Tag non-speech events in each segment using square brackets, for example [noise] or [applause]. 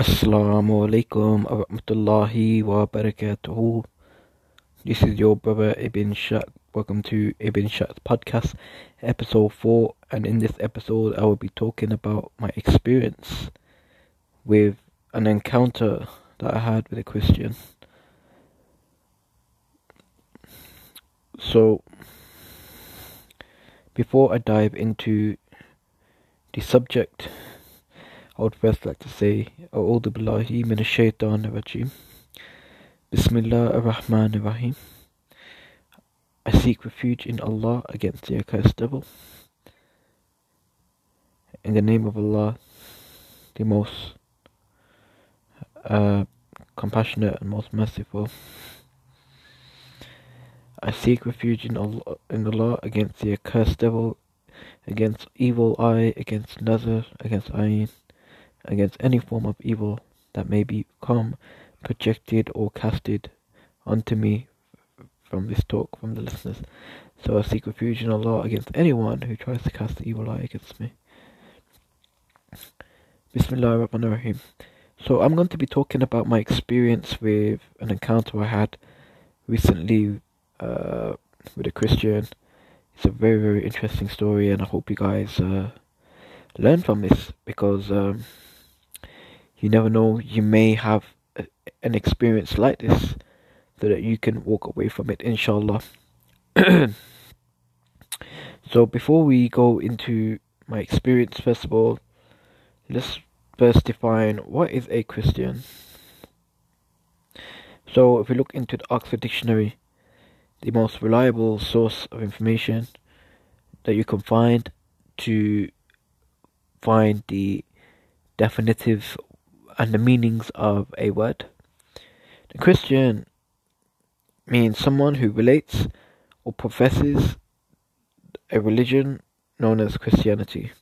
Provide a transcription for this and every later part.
Assalamu alaikum wa rahmatullahi wa barakatuhu. This is your brother Ibn Shaq. Welcome to Ibn Shaq's podcast, episode 4. And in this episode, I will be talking about my experience with an encounter that I had with a Christian. So, before I dive into the subject, I would first like to say, A'udhu Billahi Minash Shaitan Rajim. Bismillah ar-Rahman ar-Rahim. I seek refuge in Allah against the accursed devil. In the name of Allah, the most uh, compassionate and most merciful. I seek refuge in Allah, in Allah against the accursed devil, against evil eye, against nazar, against ayn, against any form of evil that may become projected or casted onto me from this talk from the listeners. So I seek refuge in Allah against anyone who tries to cast the evil eye against me. Bismillah ar-Rahman ar-Rahim. So I'm going to be talking about my experience with an encounter I had recently uh, with a Christian. It's a very very interesting story, and I hope you guys uh, learn from this because um, you never know. You may have a, an experience like this, so that you can walk away from it, inshallah. [clears throat] so before we go into my experience, first of all, let's first define what is a Christian. So if we look into the Oxford Dictionary the most reliable source of information that you can find to find the definitive and the meanings of a word. The Christian means someone who relates or professes a religion known as Christianity.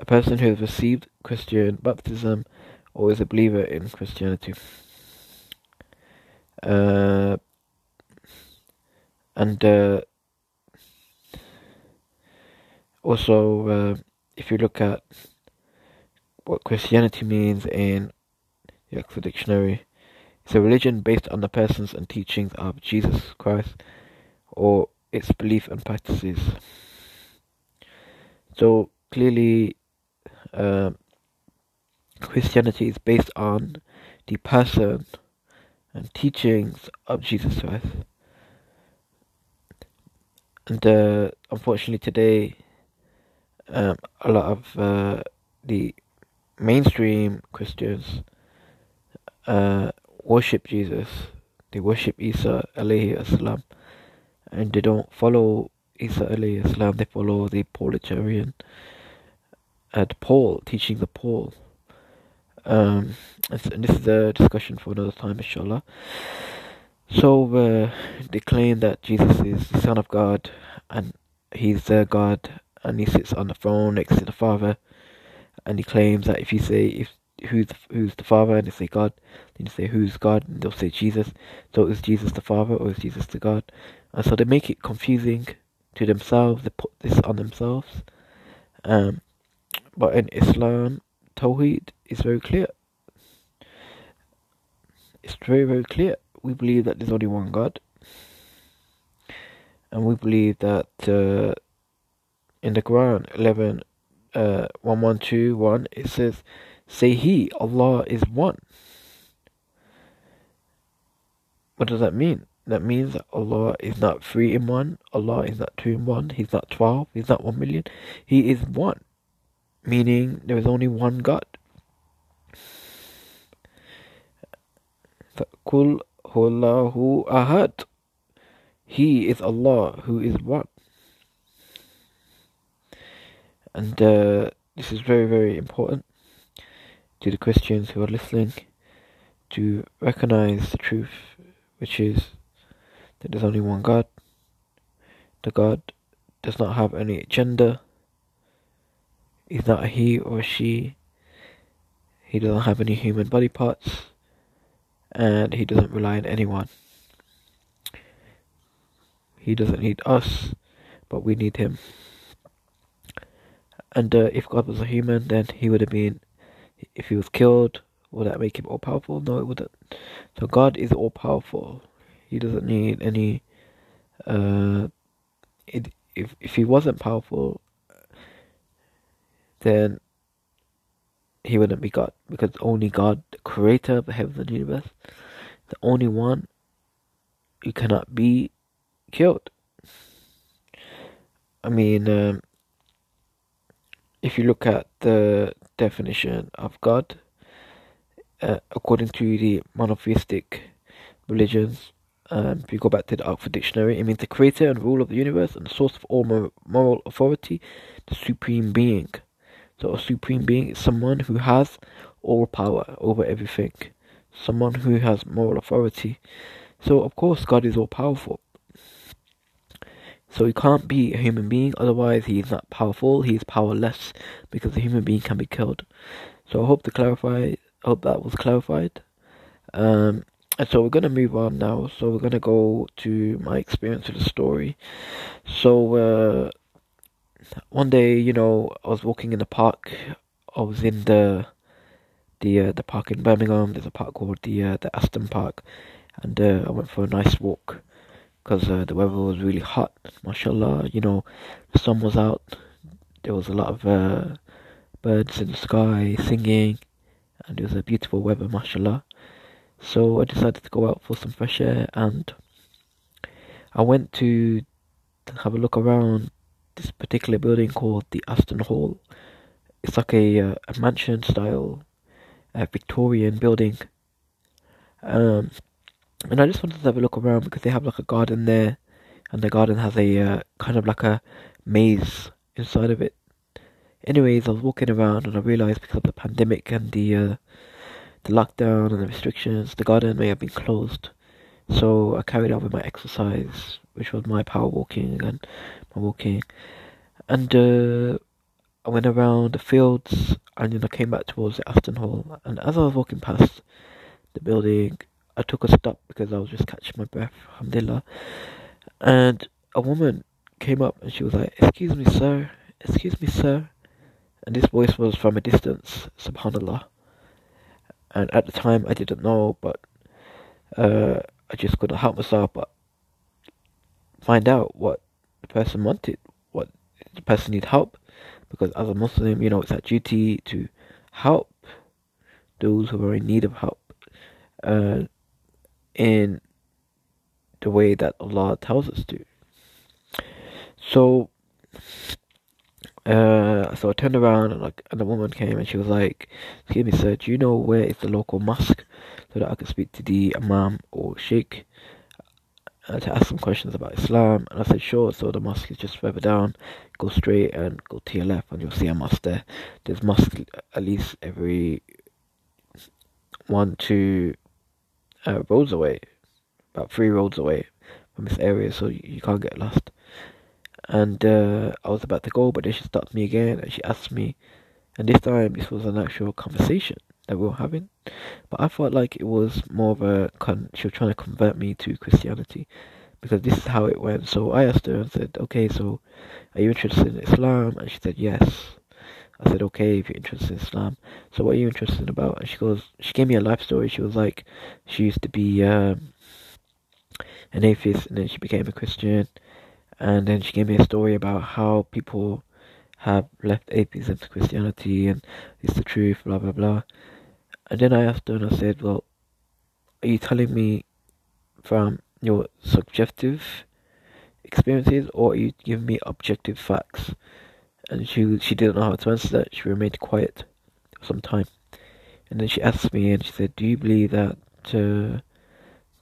A person who has received Christian baptism or is a believer in Christianity. Uh, and uh, also uh, if you look at what Christianity means in the Oxford Dictionary, it's a religion based on the persons and teachings of Jesus Christ or its belief and practices. So clearly, uh, Christianity is based on the person and teachings of Jesus Christ. And uh, unfortunately, today, um, a lot of uh, the mainstream Christians uh, worship Jesus. They worship Isa alayhi salam, and they don't follow Isa alayhi salam. They follow the Paulitarian, uh, the Paul teaching the Paul. Um, and this is a discussion for another time, inshallah. So uh, they claim that Jesus is the Son of God and he's their God and he sits on the throne next to the Father. And he claims that if you say if who's who's the Father and they say God, then you say who's God and they'll say Jesus. So is Jesus the Father or is Jesus the God? And so they make it confusing to themselves. They put this on themselves. Um, but in Islam, Tawheed is very clear. It's very very clear we believe that there's only one God. And we believe that uh, in the Quran 11 uh, 1121 it says, Say He, Allah is one. What does that mean? That means that Allah is not three in one, Allah is not two in one, He's not twelve, He's not one million, He is one. Meaning there is only one God. Kul Allahu Ahad. He is Allah who is one. And uh, this is very, very important to the Christians who are listening to recognize the truth, which is that there's only one God. The God does not have any gender. He's not a he or a she. He doesn't have any human body parts and he doesn't rely on anyone. He doesn't need us, but we need him. And uh, if God was a human, then he would have been, if he was killed, would that make him all powerful? No, it wouldn't. So God is all powerful. He doesn't need any. Uh, it, if if he wasn't powerful, then he wouldn't be God because only God, the creator of the heavens and universe, the only one who cannot be killed. I mean, um, if you look at the definition of God, uh, according to the monotheistic religions, um, if you go back to the Oxford Dictionary, it means the creator and ruler of the universe and the source of all moral authority, the supreme being. So a supreme being is someone who has all power over everything, someone who has moral authority. So of course God is all powerful. So he can't be a human being, otherwise he is not powerful, he is powerless, because a human being can be killed. So I hope to clarify, I hope that was clarified. Um, and so we're going to move on now. So we're going to go to my experience with the story. So, uh, one day, you know, I was walking in the park. I was in the the uh, the park in Birmingham. There's a park called the uh, the Aston Park, and uh, I went for a nice walk because uh, the weather was really hot. Mashallah, you know, the sun was out. There was a lot of uh, birds in the sky singing, and it was a beautiful weather, mashallah. So I decided to go out for some fresh air, and I went to have a look around this particular building called the Aston Hall. It's like a, uh, a mansion style uh, Victorian building. Um, and I just wanted to have a look around because they have like a garden there, and the garden has a uh, kind of like a maze inside of it. Anyways, I was walking around and I realized because of the pandemic and the uh, the lockdown and the restrictions, the garden may have been closed. So I carried on with my exercise, which was my power walking and my walking, and uh, I went around the fields and then I came back towards the Aston Hall. And as I was walking past the building, I took a stop because I was just catching my breath, alhamdulillah. And a woman came up and she was like, Excuse me, sir, excuse me, sir. And this voice was from a distance, subhanAllah. And at the time I didn't know, but uh, I just couldn't help myself but find out what the person wanted, what the person need help. Because as a Muslim, you know, it's our duty to help those who are in need of help. In the way that Allah tells us to. So, uh, so I turned around and like, and the woman came and she was like, "Excuse me, sir, do you know where is the local mosque so that I can speak to the imam or sheikh uh, to ask some questions about Islam?" And I said, "Sure." So the mosque is just further down. Go straight and go to your left, and you'll see a mosque there. There's mosque at least every one, two, uh, roads away, about three roads away from this area, so you, you can't get lost. And uh, I was about to go, but then she stopped me again and she asked me, and this time this was an actual conversation that we were having, but I felt like it was more of a con- she was trying to convert me to Christianity because this is how it went. So I asked her and said, "Okay, so are you interested in Islam?" And she said, "Yes." I said, okay, if you're interested in Islam, so what are you interested about? And she goes, she gave me a life story. She was like, she used to be um, an atheist, and then she became a Christian, and then she gave me a story about how people have left atheism to Christianity, and it's the truth, blah blah blah. And then I asked her, and I said, well, are you telling me from your subjective experiences, or are you giving me objective facts? And she she didn't know how to answer that. She remained quiet for some time, and then she asked me, and she said, "Do you believe that uh,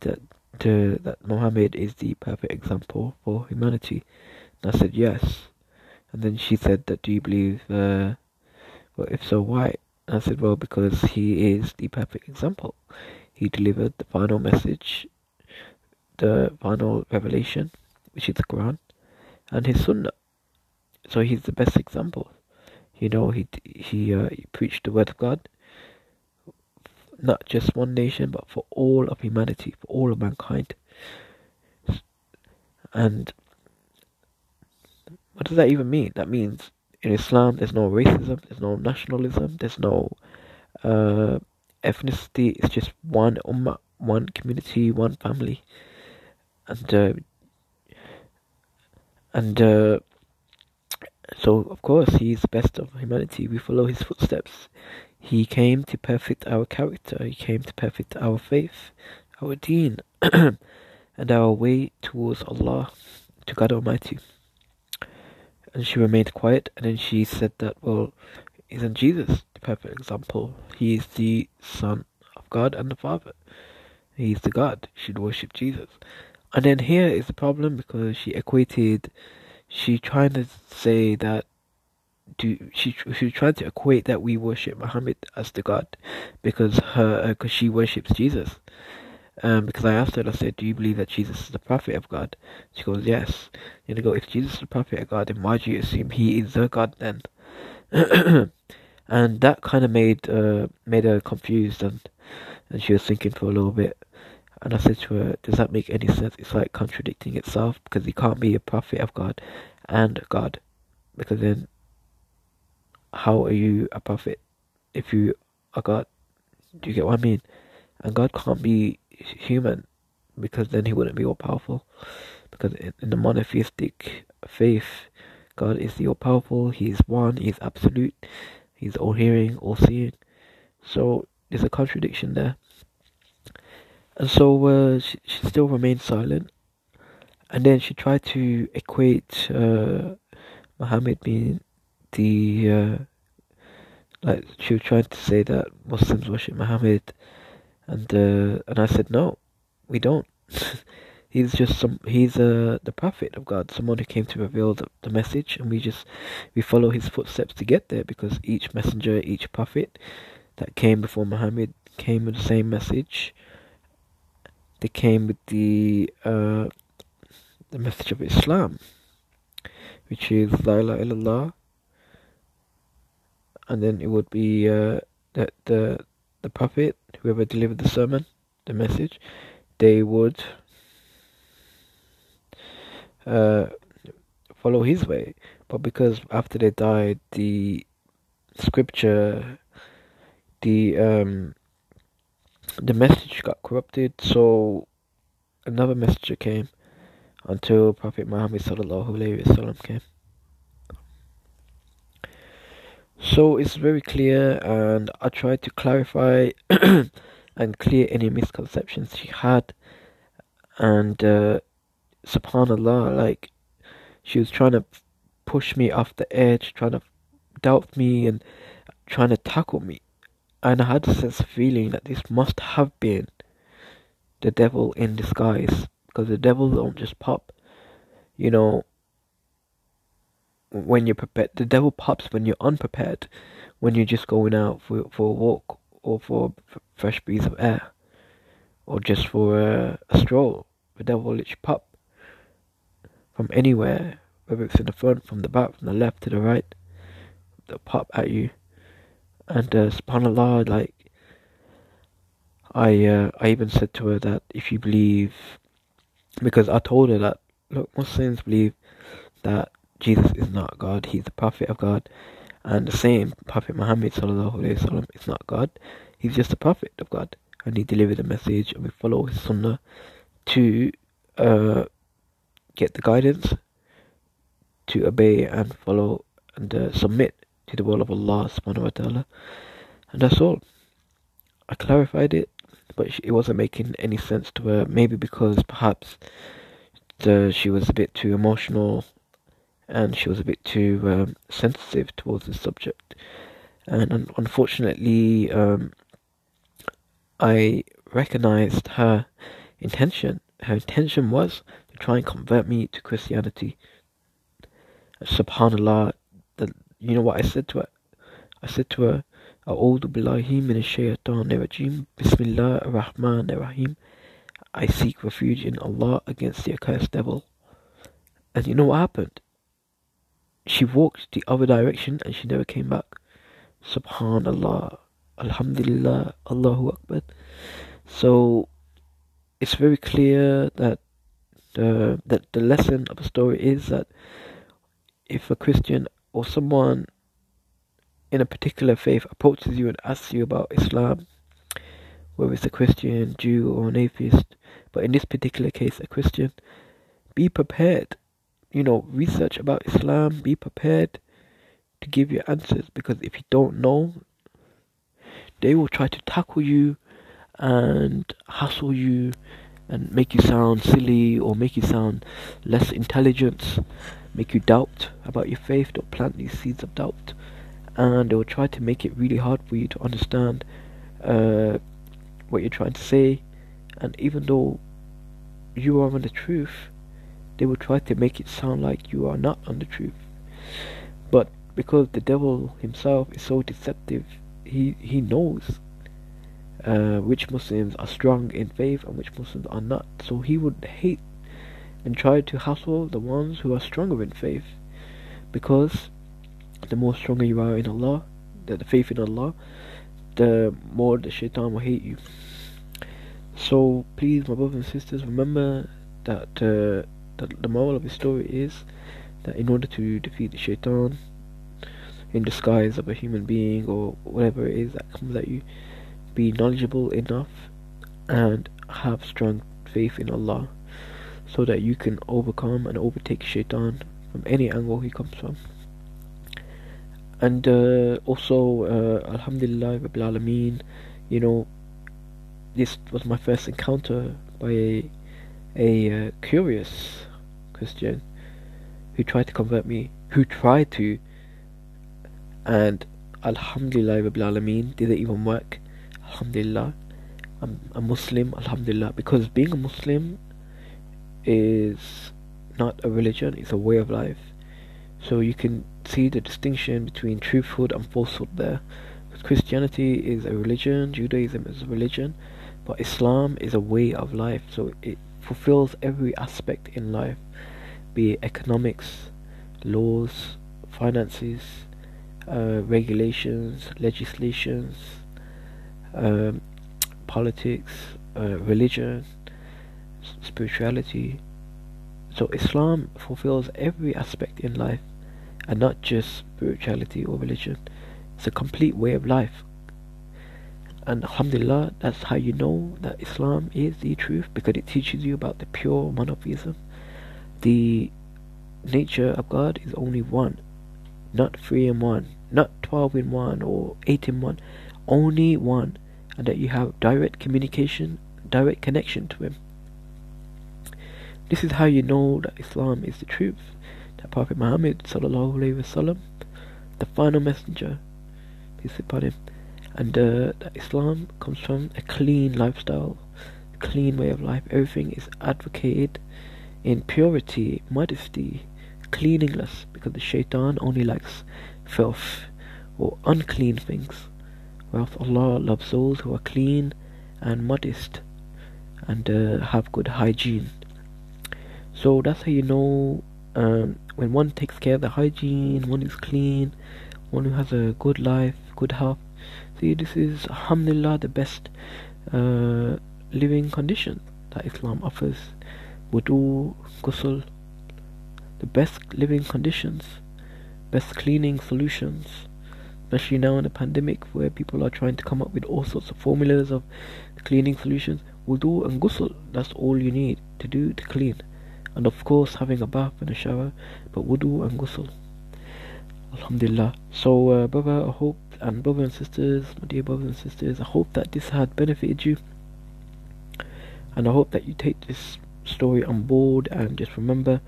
that uh, that Muhammad is the perfect example for humanity?" And I said, "Yes." And then she said, "That do you believe? Uh, well, if so, why?" And I said, "Well, because he is the perfect example. He delivered the final message, the final revelation, which is the Quran, and his Sunnah." So he's the best example. You know, he he, uh, he preached the word of God, not just one nation, but for all of humanity, for all of mankind. And what does that even mean? That means in Islam, there's no racism, there's no nationalism, there's no uh, ethnicity. It's just one ummah, one community, one family, and uh, and uh, so of course he is the best of humanity. We follow his footsteps. He came to perfect our character. He came to perfect our faith, our deen, [clears throat] and our way towards Allah, to God Almighty. And she remained quiet, and then she said that, well, isn't Jesus the perfect example? He is the Son of God and the Father. He is the God. You should worship Jesus. And then here is the problem because she equated, she trying to say that do she she tried to equate that we worship Muhammad as the God because her because uh, she worships Jesus. Um, because I asked her, I said, "Do you believe that Jesus is the prophet of God?" She goes, "Yes." And I go, "If Jesus is the prophet of God, then why do you assume he is the God then?" [coughs] and that kind of made uh, made her confused, and and she was thinking for a little bit. And I said to her, "Does that make any sense? It's like contradicting itself because he can't be a prophet of God and God, because then how are you a prophet if you are God? Do you get what I mean? And God can't be human because then he wouldn't be all powerful. Because in, in the monotheistic faith, God is the all powerful, He is one, He is absolute, He's all hearing, all seeing. So there's a contradiction there. And so uh, she, she still remained silent. And then she tried to equate uh, Muhammad being the uh, like she was trying to say that Muslims worship Muhammad, and uh, and I said no, we don't. [laughs] he's just some. He's uh, the prophet of God, someone who came to reveal the, the message, and we just we follow his footsteps to get there because each messenger, each prophet that came before Muhammad came with the same message. They came with the uh, the message of Islam, which is La ilaha illallah and then it would be uh, the the the prophet, whoever delivered the sermon, the message, they would uh, follow his way. But because after they died, the scripture, the um, the message got corrupted, so another messenger came until Prophet Muhammad sallallahu alaihi wasallam came. So it's very clear, and I tried to clarify [coughs] and clear any misconceptions she had. And uh, subhanallah, like she was trying to push me off the edge, trying to doubt me, and trying to tackle me. And I had a sense of feeling that this must have been the devil in disguise, because the devil don't just pop. You know, when you're prepared. The devil pops when you're unprepared, when you're just going out for for a walk or for a fresh breeze of air, or just for a, a stroll. The devil will literally pop from anywhere, whether it's in the front, from the back, from the left to the right. They'll pop at you, and uh, subhanallah, like I, uh, I even said to her that if you believe, because I told her that look, Muslims believe that Jesus is not God; He's the prophet of God, and the same Prophet Muhammad sallallahu alaihi wasallam is not God; He's just a prophet of God, and he delivered a message, and we follow his sunnah to uh, get the guidance, to obey and follow and uh, submit to the will of Allah subhanahu wa ta'ala. And that's all. I clarified it, but it wasn't making any sense to her. Maybe because perhaps the, she was a bit too emotional and she was a bit too um, sensitive towards the subject. And un- unfortunately, um, I recognized her intention. Her intention was to try and convert me to Christianity. Subhanallah, you know what I said to her? I said to her, أعوذ بالله من الشيطان الرجيم بسم الله الرحمن الرحيم I seek refuge in Allah against the accursed devil. And you know what happened? She walked the other direction and she never came back. Subhanallah, Alhamdulillah, Allahu Akbar. So it's very clear that the that the lesson of the story is that if a Christian or someone in a particular faith approaches you and asks you about Islam, whether it's a Christian, Jew, or an atheist, but in this particular case, a Christian, be prepared. You know, research about Islam, be prepared to give your answers because if you don't know, they will try to tackle you and hassle you and make you sound silly or make you sound less intelligent, make you doubt about your faith, or plant these seeds of doubt. And they will try to make it really hard for you to understand uh, what you're trying to say. And even though you are on the truth, they will try to make it sound like you are not on the truth. But because the devil himself is so deceptive, he, he knows uh, which Muslims are strong in faith and which Muslims are not. So he would hate and try to hassle the ones who are stronger in faith because the more stronger you are in Allah, the, the faith in Allah, the more the shaitan will hate you. So please, my brothers and sisters, remember that, uh, that the moral of the story is that in order to defeat the shaitan in disguise of a human being or whatever it is that comes at you, be knowledgeable enough and have strong faith in Allah so that you can overcome and overtake shaitan from any angle he comes from. And uh, also, uh, Alhamdulillah, Rabbil Alameen, you know, this was my first encounter by a, a uh, curious Christian who tried to convert me, who tried to, and Alhamdulillah, Rabbil Alameen, did it even work? Alhamdulillah. I'm a Muslim, Alhamdulillah, because being a Muslim is not a religion, it's a way of life. So you can see the distinction between truthhood and falsehood there. Because Christianity is a religion, Judaism is a religion, but Islam is a way of life. So it fulfills every aspect in life, be it economics, laws, finances, uh, regulations, legislations, um, politics, uh, religion, spirituality. So Islam fulfills every aspect in life and not just spirituality or religion. It's a complete way of life. And Alhamdulillah, that's how you know that Islam is the truth because it teaches you about the pure monotheism. The nature of God is only one, not three in one, not twelve in one or eight in one, only one, and that you have direct communication, direct connection to Him. This is how you know that Islam is the truth. That Prophet Muhammad sallallahu alaihi wasallam, the final messenger, peace upon him, and uh, that Islam comes from a clean lifestyle, a clean way of life. Everything is advocated in purity, modesty, cleanliness, because the shaitan only likes filth or unclean things. Whilst Allah loves those who are clean and modest and uh, have good hygiene. So that's how you know um, when one takes care of the hygiene, one is clean, one who has a good life, good health. See, this is Alhamdulillah the best uh, living condition that Islam offers. Wudu, ghusl, the best living conditions, best cleaning solutions, especially now in a pandemic where people are trying to come up with all sorts of formulas of cleaning solutions. Wudu and ghusl, that's all you need to do to clean and of course having a bath and a shower, but wudu and ghusl. Alhamdulillah. So, uh, brother, I hope, and brothers and sisters, my dear brothers and sisters, I hope that this had benefited you, and I hope that you take this story on board and just remember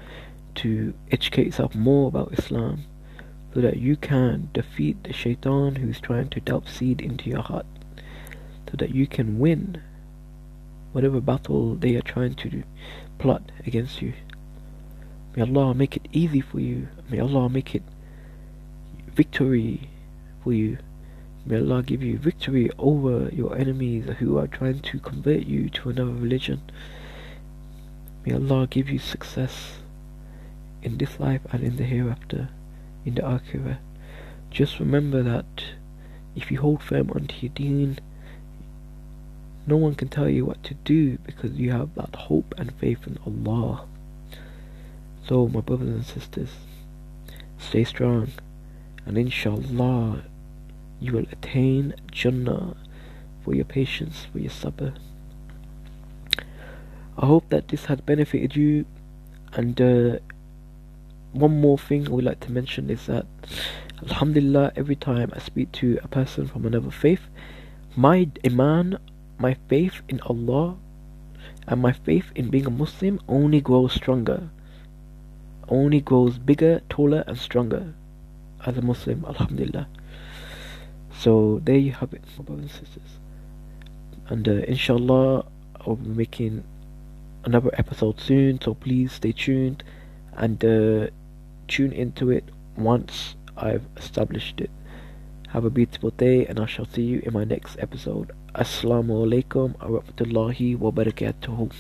to educate yourself more about Islam so that you can defeat the shaitan who's trying to doubt seed into your heart so that you can win whatever battle they are trying to do plot against you. May Allah make it easy for you. May Allah make it victory for you. May Allah give you victory over your enemies who are trying to convert you to another religion. May Allah give you success in this life and in the hereafter, in the akhirah. Just remember that if you hold firm onto your deen, no one can tell you what to do because you have that hope and faith in Allah. So, my brothers and sisters, stay strong, and inshallah, you will attain Jannah for your patience, for your sabr. I hope that this has benefited you. And uh, one more thing I would like to mention is that, Alhamdulillah, every time I speak to a person from another faith, my iman, my faith in Allah, and my faith in being a Muslim only grows stronger, only grows bigger, taller, and stronger as a Muslim, Alhamdulillah. So there you have it, my brothers and sisters. And uh, inshallah, I'll be making another episode soon, so please stay tuned and uh, tune into it once I've established it. Have a beautiful day, and I shall see you in my next episode. Assalamu alaikum wa rahmatullahi wa barakatuhu.